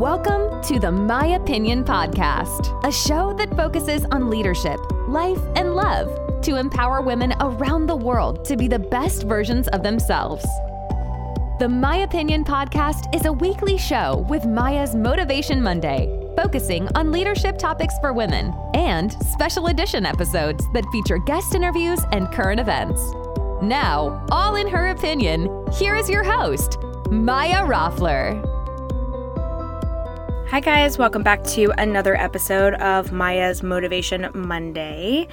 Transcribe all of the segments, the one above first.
Welcome to the My Opinion Podcast, a show that focuses on leadership, life, and love to empower women around the world to be the best versions of themselves. The My Opinion Podcast is a weekly show with Maya's Motivation Monday, focusing on leadership topics for women, and special edition episodes that feature guest interviews and current events. Now, all in her opinion, here is your host, Maya Roffler. Hi, guys, welcome back to another episode of Maya's Motivation Monday.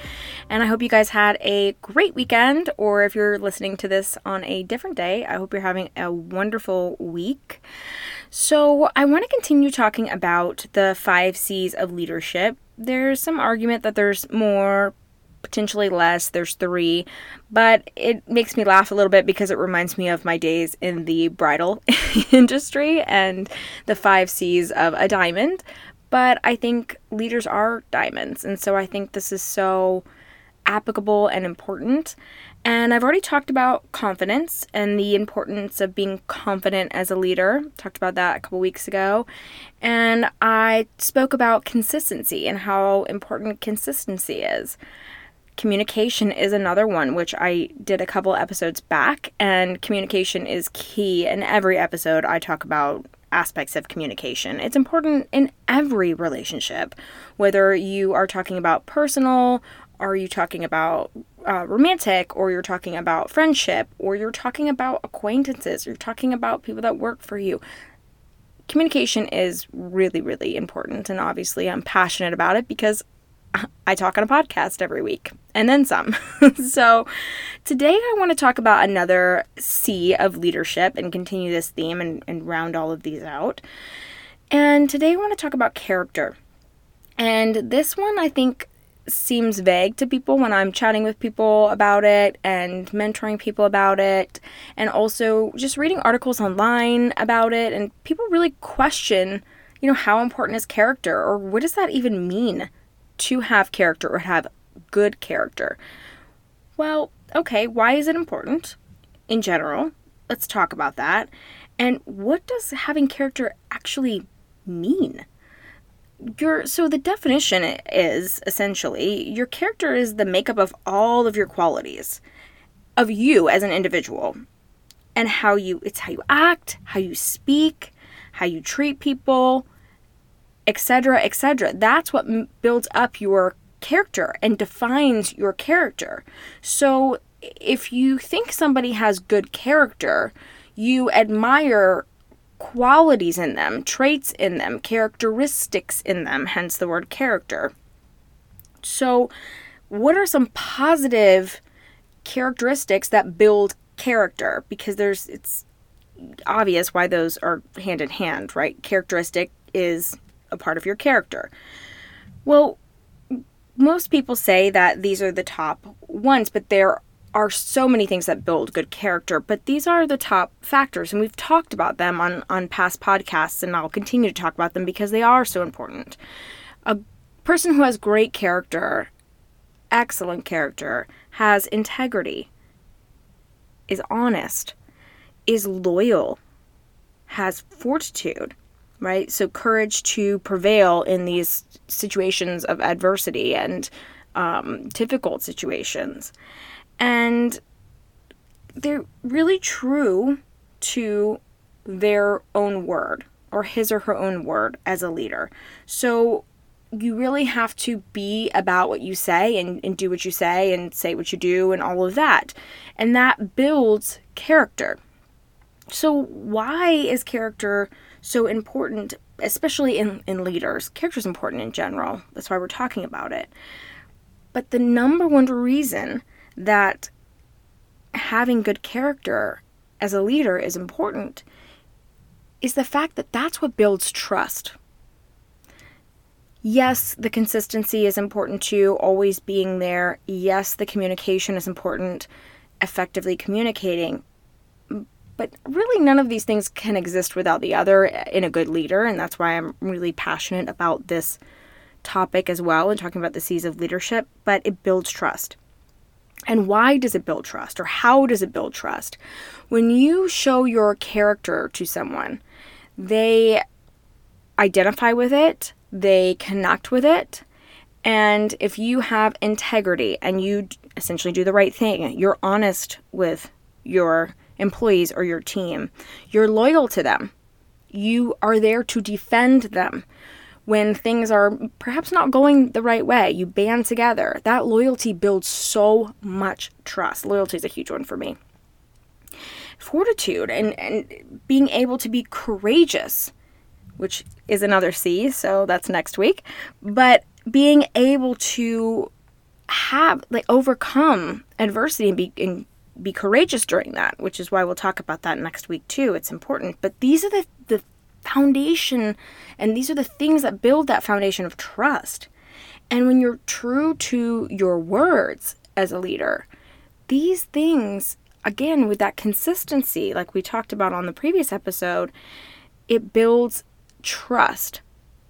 And I hope you guys had a great weekend, or if you're listening to this on a different day, I hope you're having a wonderful week. So, I want to continue talking about the five C's of leadership. There's some argument that there's more potentially less. There's three, but it makes me laugh a little bit because it reminds me of my days in the bridal industry and the five C's of a diamond. But I think leaders are diamonds, and so I think this is so applicable and important. And I've already talked about confidence and the importance of being confident as a leader. Talked about that a couple weeks ago. And I spoke about consistency and how important consistency is communication is another one which I did a couple episodes back and communication is key in every episode I talk about aspects of communication. It's important in every relationship whether you are talking about personal are you talking about uh, romantic or you're talking about friendship or you're talking about acquaintances or you're talking about people that work for you communication is really really important and obviously i'm passionate about it because I talk on a podcast every week and then some. so, today I want to talk about another C of leadership and continue this theme and, and round all of these out. And today I want to talk about character. And this one I think seems vague to people when I'm chatting with people about it and mentoring people about it, and also just reading articles online about it. And people really question, you know, how important is character or what does that even mean? To have character or have good character. Well, okay, why is it important in general? Let's talk about that. And what does having character actually mean? Your so the definition is essentially your character is the makeup of all of your qualities of you as an individual and how you it's how you act, how you speak, how you treat people, etc., etc. That's what builds up your character and defines your character. So if you think somebody has good character, you admire qualities in them, traits in them, characteristics in them, hence the word character. So, what are some positive characteristics that build character? Because there's it's obvious why those are hand in hand, right? Characteristic is a part of your character. Well, most people say that these are the top ones, but there are so many things that build good character, but these are the top factors, and we've talked about them on, on past podcasts, and I'll continue to talk about them because they are so important. A person who has great character, excellent character, has integrity, is honest, is loyal, has fortitude, right? So, courage to prevail in these situations of adversity and um, difficult situations. And they're really true to their own word or his or her own word as a leader. So, you really have to be about what you say and, and do what you say and say what you do and all of that. And that builds character. So, why is character so important, especially in, in leaders. Character is important in general. That's why we're talking about it. But the number one reason that having good character as a leader is important is the fact that that's what builds trust. Yes, the consistency is important too, always being there. Yes, the communication is important, effectively communicating. But really, none of these things can exist without the other in a good leader. And that's why I'm really passionate about this topic as well and talking about the C's of leadership. But it builds trust. And why does it build trust? Or how does it build trust? When you show your character to someone, they identify with it, they connect with it. And if you have integrity and you essentially do the right thing, you're honest with your employees or your team, you're loyal to them, you are there to defend them when things are perhaps not going the right way. You band together. That loyalty builds so much trust. Loyalty is a huge one for me. Fortitude and, and being able to be courageous, which is another C, so that's next week. But being able to have, like, overcome adversity and be, and be courageous during that, which is why we'll talk about that next week too. It's important. But these are the, the foundation and these are the things that build that foundation of trust. And when you're true to your words as a leader, these things, again, with that consistency, like we talked about on the previous episode, it builds trust.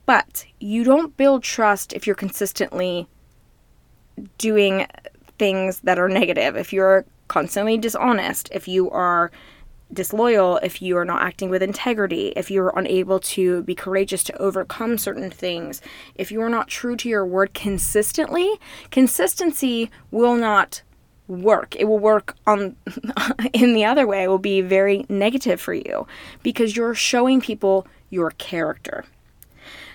But you don't build trust if you're consistently doing things that are negative. If you're constantly dishonest, if you are disloyal, if you are not acting with integrity, if you are unable to be courageous to overcome certain things, if you are not true to your word consistently, consistency will not work. It will work on in the other way. It will be very negative for you because you're showing people your character.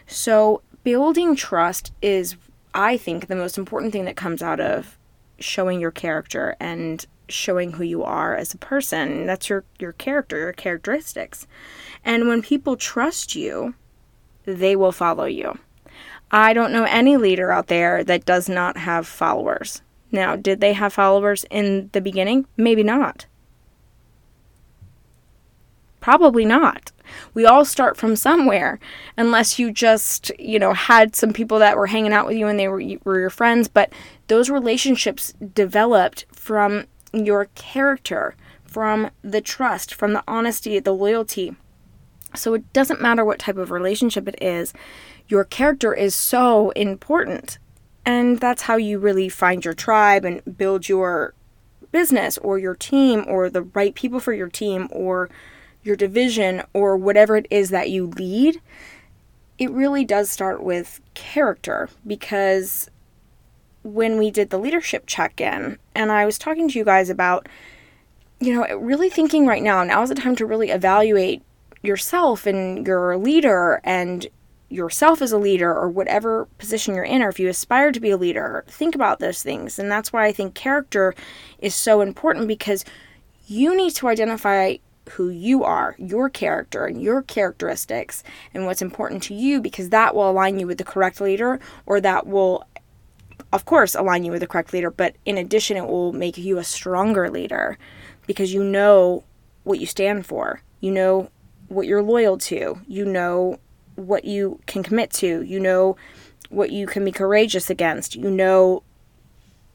So, building trust is I think the most important thing that comes out of showing your character and showing who you are as a person. That's your your character, your characteristics. And when people trust you, they will follow you. I don't know any leader out there that does not have followers. Now, did they have followers in the beginning? Maybe not. Probably not. We all start from somewhere, unless you just, you know, had some people that were hanging out with you and they were, were your friends. But those relationships developed from your character, from the trust, from the honesty, the loyalty. So it doesn't matter what type of relationship it is, your character is so important. And that's how you really find your tribe and build your business or your team or the right people for your team or your division or whatever it is that you lead. It really does start with character because when we did the leadership check in, and I was talking to you guys about, you know, really thinking right now, now is the time to really evaluate yourself and your leader and yourself as a leader or whatever position you're in, or if you aspire to be a leader, think about those things. And that's why I think character is so important because you need to identify who you are, your character, and your characteristics, and what's important to you because that will align you with the correct leader or that will of course, align you with the correct leader, but in addition, it will make you a stronger leader because you know what you stand for. You know what you're loyal to. You know what you can commit to. You know what you can be courageous against. You know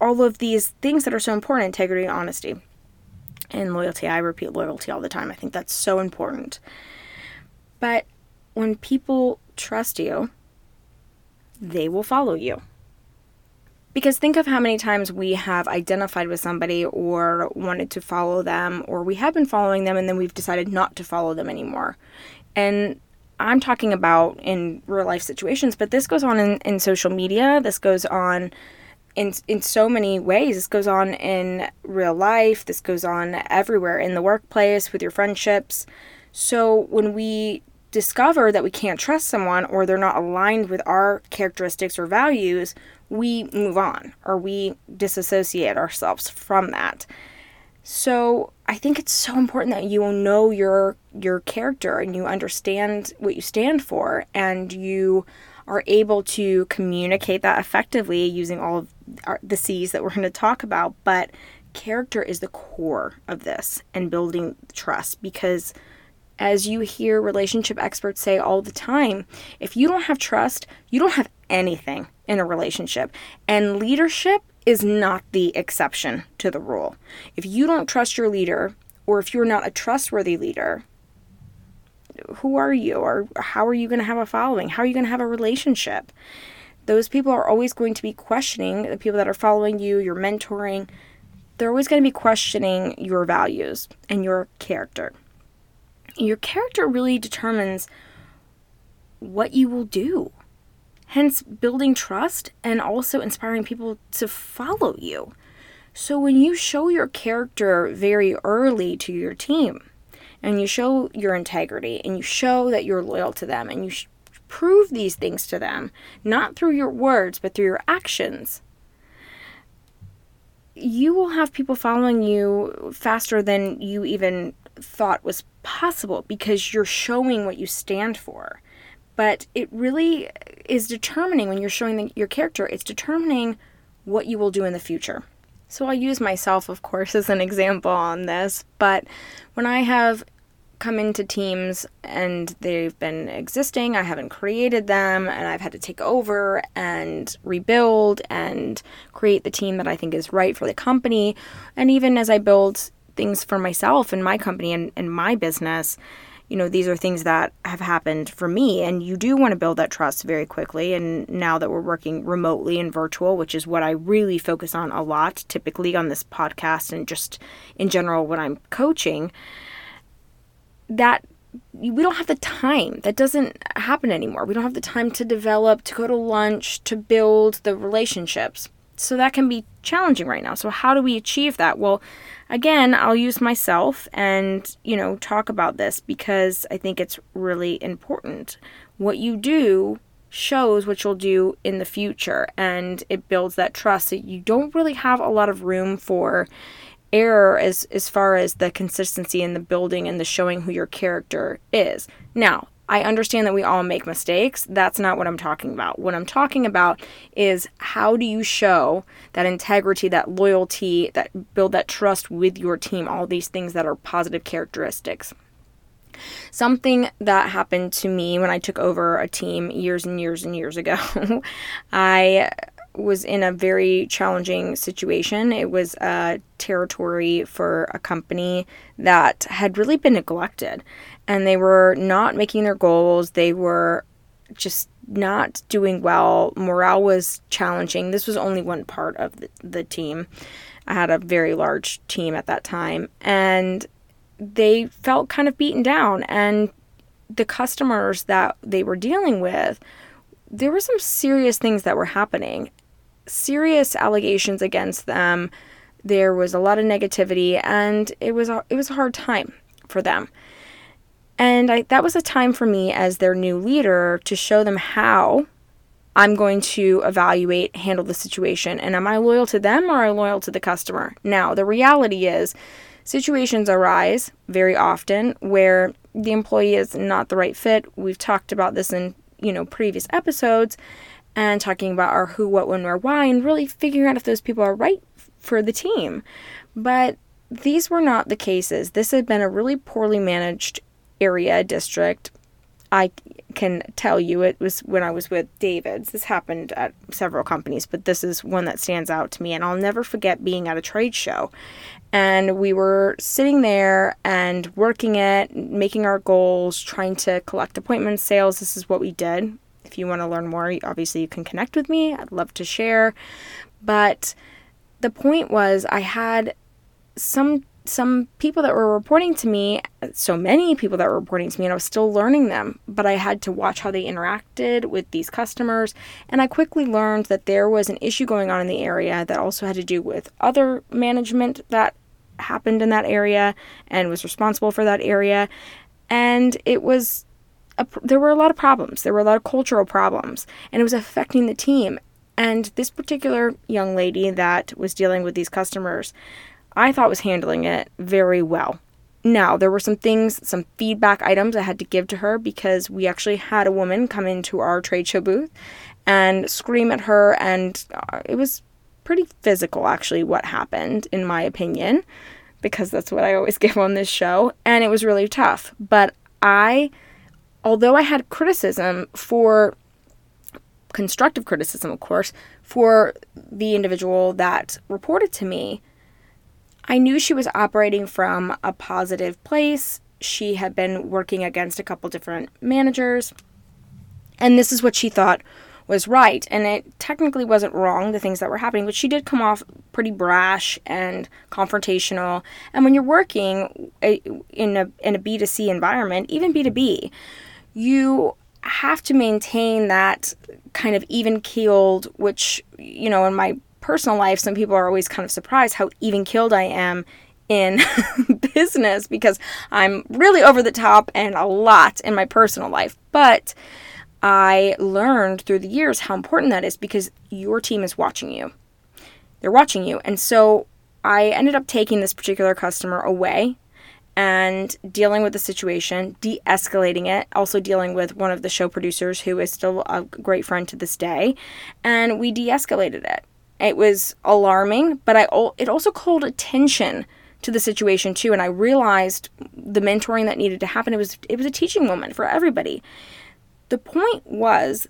all of these things that are so important integrity, honesty, and loyalty. I repeat loyalty all the time. I think that's so important. But when people trust you, they will follow you. Because think of how many times we have identified with somebody or wanted to follow them, or we have been following them and then we've decided not to follow them anymore. And I'm talking about in real life situations, but this goes on in, in social media. This goes on in, in so many ways. This goes on in real life. This goes on everywhere in the workplace, with your friendships. So when we discover that we can't trust someone or they're not aligned with our characteristics or values, we move on or we disassociate ourselves from that. So I think it's so important that you know your your character and you understand what you stand for and you are able to communicate that effectively using all of our, the C's that we're going to talk about. But character is the core of this and building trust because as you hear relationship experts say all the time, if you don't have trust, you don't have anything in a relationship. And leadership is not the exception to the rule. If you don't trust your leader, or if you're not a trustworthy leader, who are you? Or how are you going to have a following? How are you going to have a relationship? Those people are always going to be questioning the people that are following you, you're mentoring. They're always going to be questioning your values and your character. Your character really determines what you will do. Hence, building trust and also inspiring people to follow you. So, when you show your character very early to your team and you show your integrity and you show that you're loyal to them and you sh- prove these things to them, not through your words, but through your actions, you will have people following you faster than you even thought was possible because you're showing what you stand for. But it really is determining when you're showing the, your character, it's determining what you will do in the future. So I'll use myself, of course, as an example on this. But when I have come into teams and they've been existing. I haven't created them and I've had to take over and rebuild and create the team that I think is right for the company. And even as I build things for myself and my company and, and my business, you know, these are things that have happened for me. And you do want to build that trust very quickly. And now that we're working remotely and virtual, which is what I really focus on a lot, typically on this podcast and just in general when I'm coaching that we don't have the time. That doesn't happen anymore. We don't have the time to develop, to go to lunch, to build the relationships. So that can be challenging right now. So how do we achieve that? Well, again, I'll use myself and, you know, talk about this because I think it's really important. What you do shows what you'll do in the future and it builds that trust that you don't really have a lot of room for error as as far as the consistency in the building and the showing who your character is. Now, I understand that we all make mistakes. That's not what I'm talking about. What I'm talking about is how do you show that integrity, that loyalty, that build that trust with your team, all these things that are positive characteristics. Something that happened to me when I took over a team years and years and years ago. I was in a very challenging situation. It was a territory for a company that had really been neglected and they were not making their goals. They were just not doing well. Morale was challenging. This was only one part of the, the team. I had a very large team at that time and they felt kind of beaten down and the customers that they were dealing with there were some serious things that were happening serious allegations against them. There was a lot of negativity, and it was a, it was a hard time for them. And I, that was a time for me as their new leader to show them how I'm going to evaluate, handle the situation. And am I loyal to them or am I loyal to the customer? Now, the reality is, situations arise very often where the employee is not the right fit. We've talked about this in, you know, previous episodes and talking about our who, what, when, where, why, and really figuring out if those people are right for the team. But these were not the cases. This had been a really poorly managed area district. I can tell you it was when I was with David's. This happened at several companies, but this is one that stands out to me. And I'll never forget being at a trade show. And we were sitting there and working it, making our goals, trying to collect appointments, sales. This is what we did. If you want to learn more, obviously you can connect with me. I'd love to share. But the point was I had some some people that were reporting to me, so many people that were reporting to me, and I was still learning them, but I had to watch how they interacted with these customers. And I quickly learned that there was an issue going on in the area that also had to do with other management that happened in that area and was responsible for that area. And it was a, there were a lot of problems. There were a lot of cultural problems, and it was affecting the team. And this particular young lady that was dealing with these customers, I thought was handling it very well. Now, there were some things, some feedback items I had to give to her because we actually had a woman come into our trade show booth and scream at her, and uh, it was pretty physical, actually, what happened, in my opinion, because that's what I always give on this show. And it was really tough. But I although I had criticism for constructive criticism, of course, for the individual that reported to me, I knew she was operating from a positive place. She had been working against a couple different managers, and this is what she thought was right. And it technically wasn't wrong, the things that were happening, but she did come off pretty brash and confrontational. And when you're working eh, in a, in a B2C environment, even B2B, you have to maintain that kind of even keeled, which, you know, in my personal life, some people are always kind of surprised how even keeled I am in business because I'm really over the top and a lot in my personal life. But I learned through the years how important that is because your team is watching you. They're watching you. And so I ended up taking this particular customer away and dealing with the situation, de escalating it, also dealing with one of the show producers who is still a great friend to this day. And we de escalated it. It was alarming, but I it also called attention to the situation too and I realized the mentoring that needed to happen it was it was a teaching moment for everybody. The point was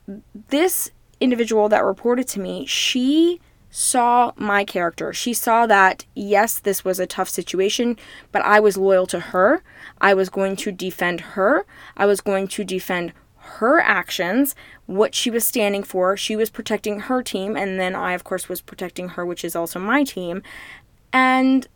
this individual that reported to me, she saw my character. She saw that, yes, this was a tough situation, but I was loyal to her. I was going to defend her. I was going to defend her actions, what she was standing for. She was protecting her team, and then I, of course, was protecting her, which is also my team. And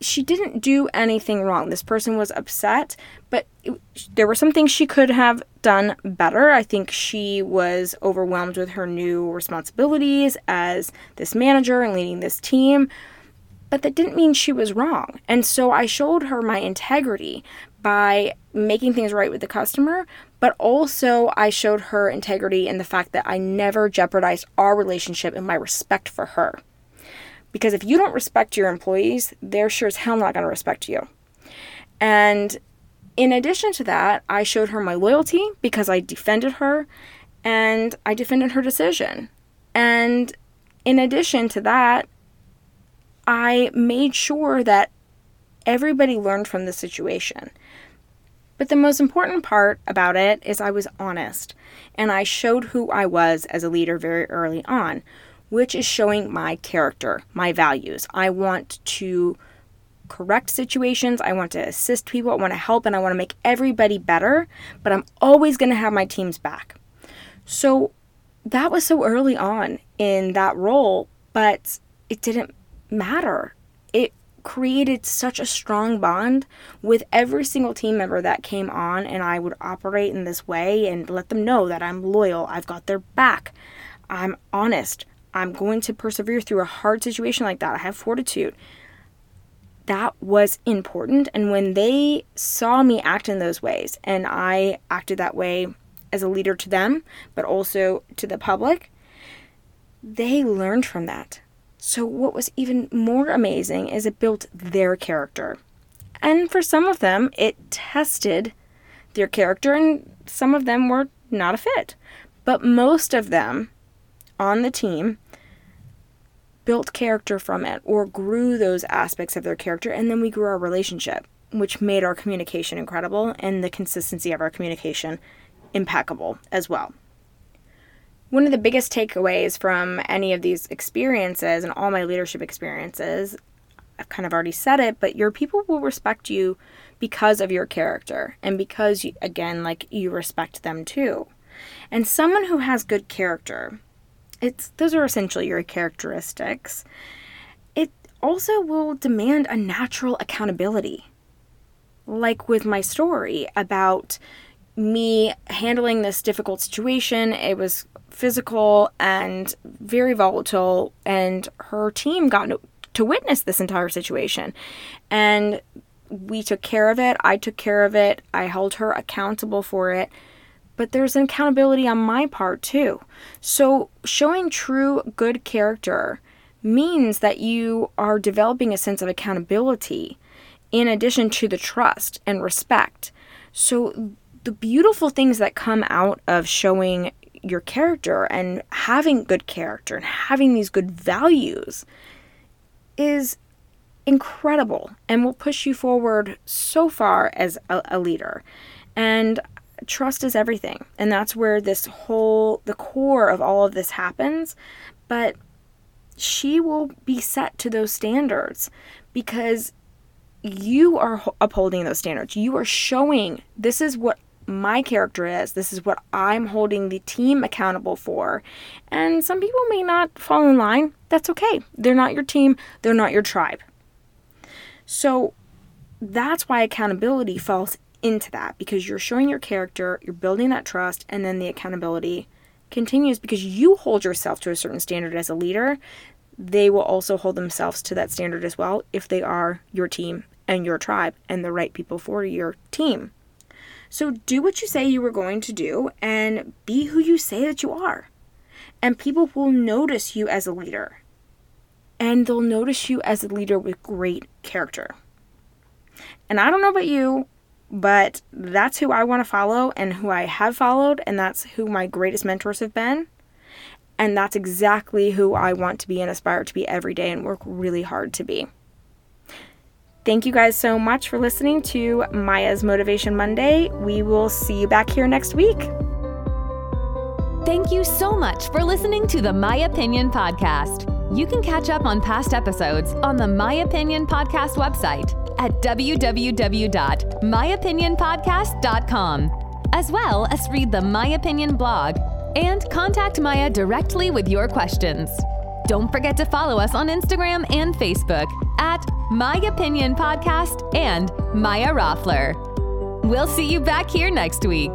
she didn't do anything wrong. This person was upset, but it, there were some things she could have done better. I think she was overwhelmed with her new responsibilities as this manager and leading this team, but that didn't mean she was wrong. And so I showed her my integrity by making things right with the customer, but also I showed her integrity in the fact that I never jeopardized our relationship and my respect for her. Because if you don't respect your employees, they're sure as hell not going to respect you. And in addition to that, I showed her my loyalty because I defended her and I defended her decision. And in addition to that, I made sure that everybody learned from the situation. But the most important part about it is I was honest and I showed who I was as a leader very early on, which is showing my character, my values. I want to correct situations, I want to assist people, I want to help, and I want to make everybody better, but I'm always going to have my team's back. So that was so early on in that role, but it didn't matter. It created such a strong bond with every single team member that came on, and I would operate in this way and let them know that I'm loyal, I've got their back, I'm honest, I'm going to persevere through a hard situation like that. I have fortitude. That was important. And when they saw me act in those ways, and I acted that way as a leader to them, but also to the public, they learned from that. So, what was even more amazing is it built their character. And for some of them, it tested their character, and some of them were not a fit. But most of them on the team built character from it or grew those aspects of their character and then we grew our relationship which made our communication incredible and the consistency of our communication impeccable as well one of the biggest takeaways from any of these experiences and all my leadership experiences I've kind of already said it, but your people will respect you because of your character and because, you, again, like you respect them too. And someone who has good character it's those are essentially your characteristics. It also will demand a natural accountability. Like with my story about me handling this difficult situation, it was physical and very volatile, and her team got to witness this entire situation. And we took care of it. I took care of it. I held her accountable for it but there's an accountability on my part too. So, showing true good character means that you are developing a sense of accountability in addition to the trust and respect. So, the beautiful things that come out of showing your character and having good character and having these good values is incredible and will push you forward so far as a, a leader. And trust is everything. And that's where this whole, the core of all of this happens. But she will be set to those standards because you are upholding those standards. You are showing this is what my character is. This is what I'm holding the team accountable for. And some people may not fall in line. That's okay. They're not your team, they're not your tribe. So that's why accountability falls into that because you're showing your character, you're building that trust, and then the accountability continues because you hold yourself to a certain standard as a leader. They will also hold themselves to that standard as well if they are your team and your tribe and the right people for your team. So do what you say you were going to do and be who you say that you are. And people will notice you as a leader. And they'll notice you as a leader with great character. And I don't know about you, but that's who I want to follow and who I have followed, and that's who my greatest mentors have been. And that's exactly who I want to be and aspire to be every day and work really hard to be. Thank you guys so much for listening to Maya's Motivation Monday. We will see you back here next week. Thank you so much for listening to the My Opinion Podcast. You can catch up on past episodes on the My Opinion Podcast website at www.myopinionpodcast.com, as well as read the My Opinion blog and contact Maya directly with your questions. Don't forget to follow us on Instagram and Facebook at My Opinion Podcast and Maya Roffler. We'll see you back here next week.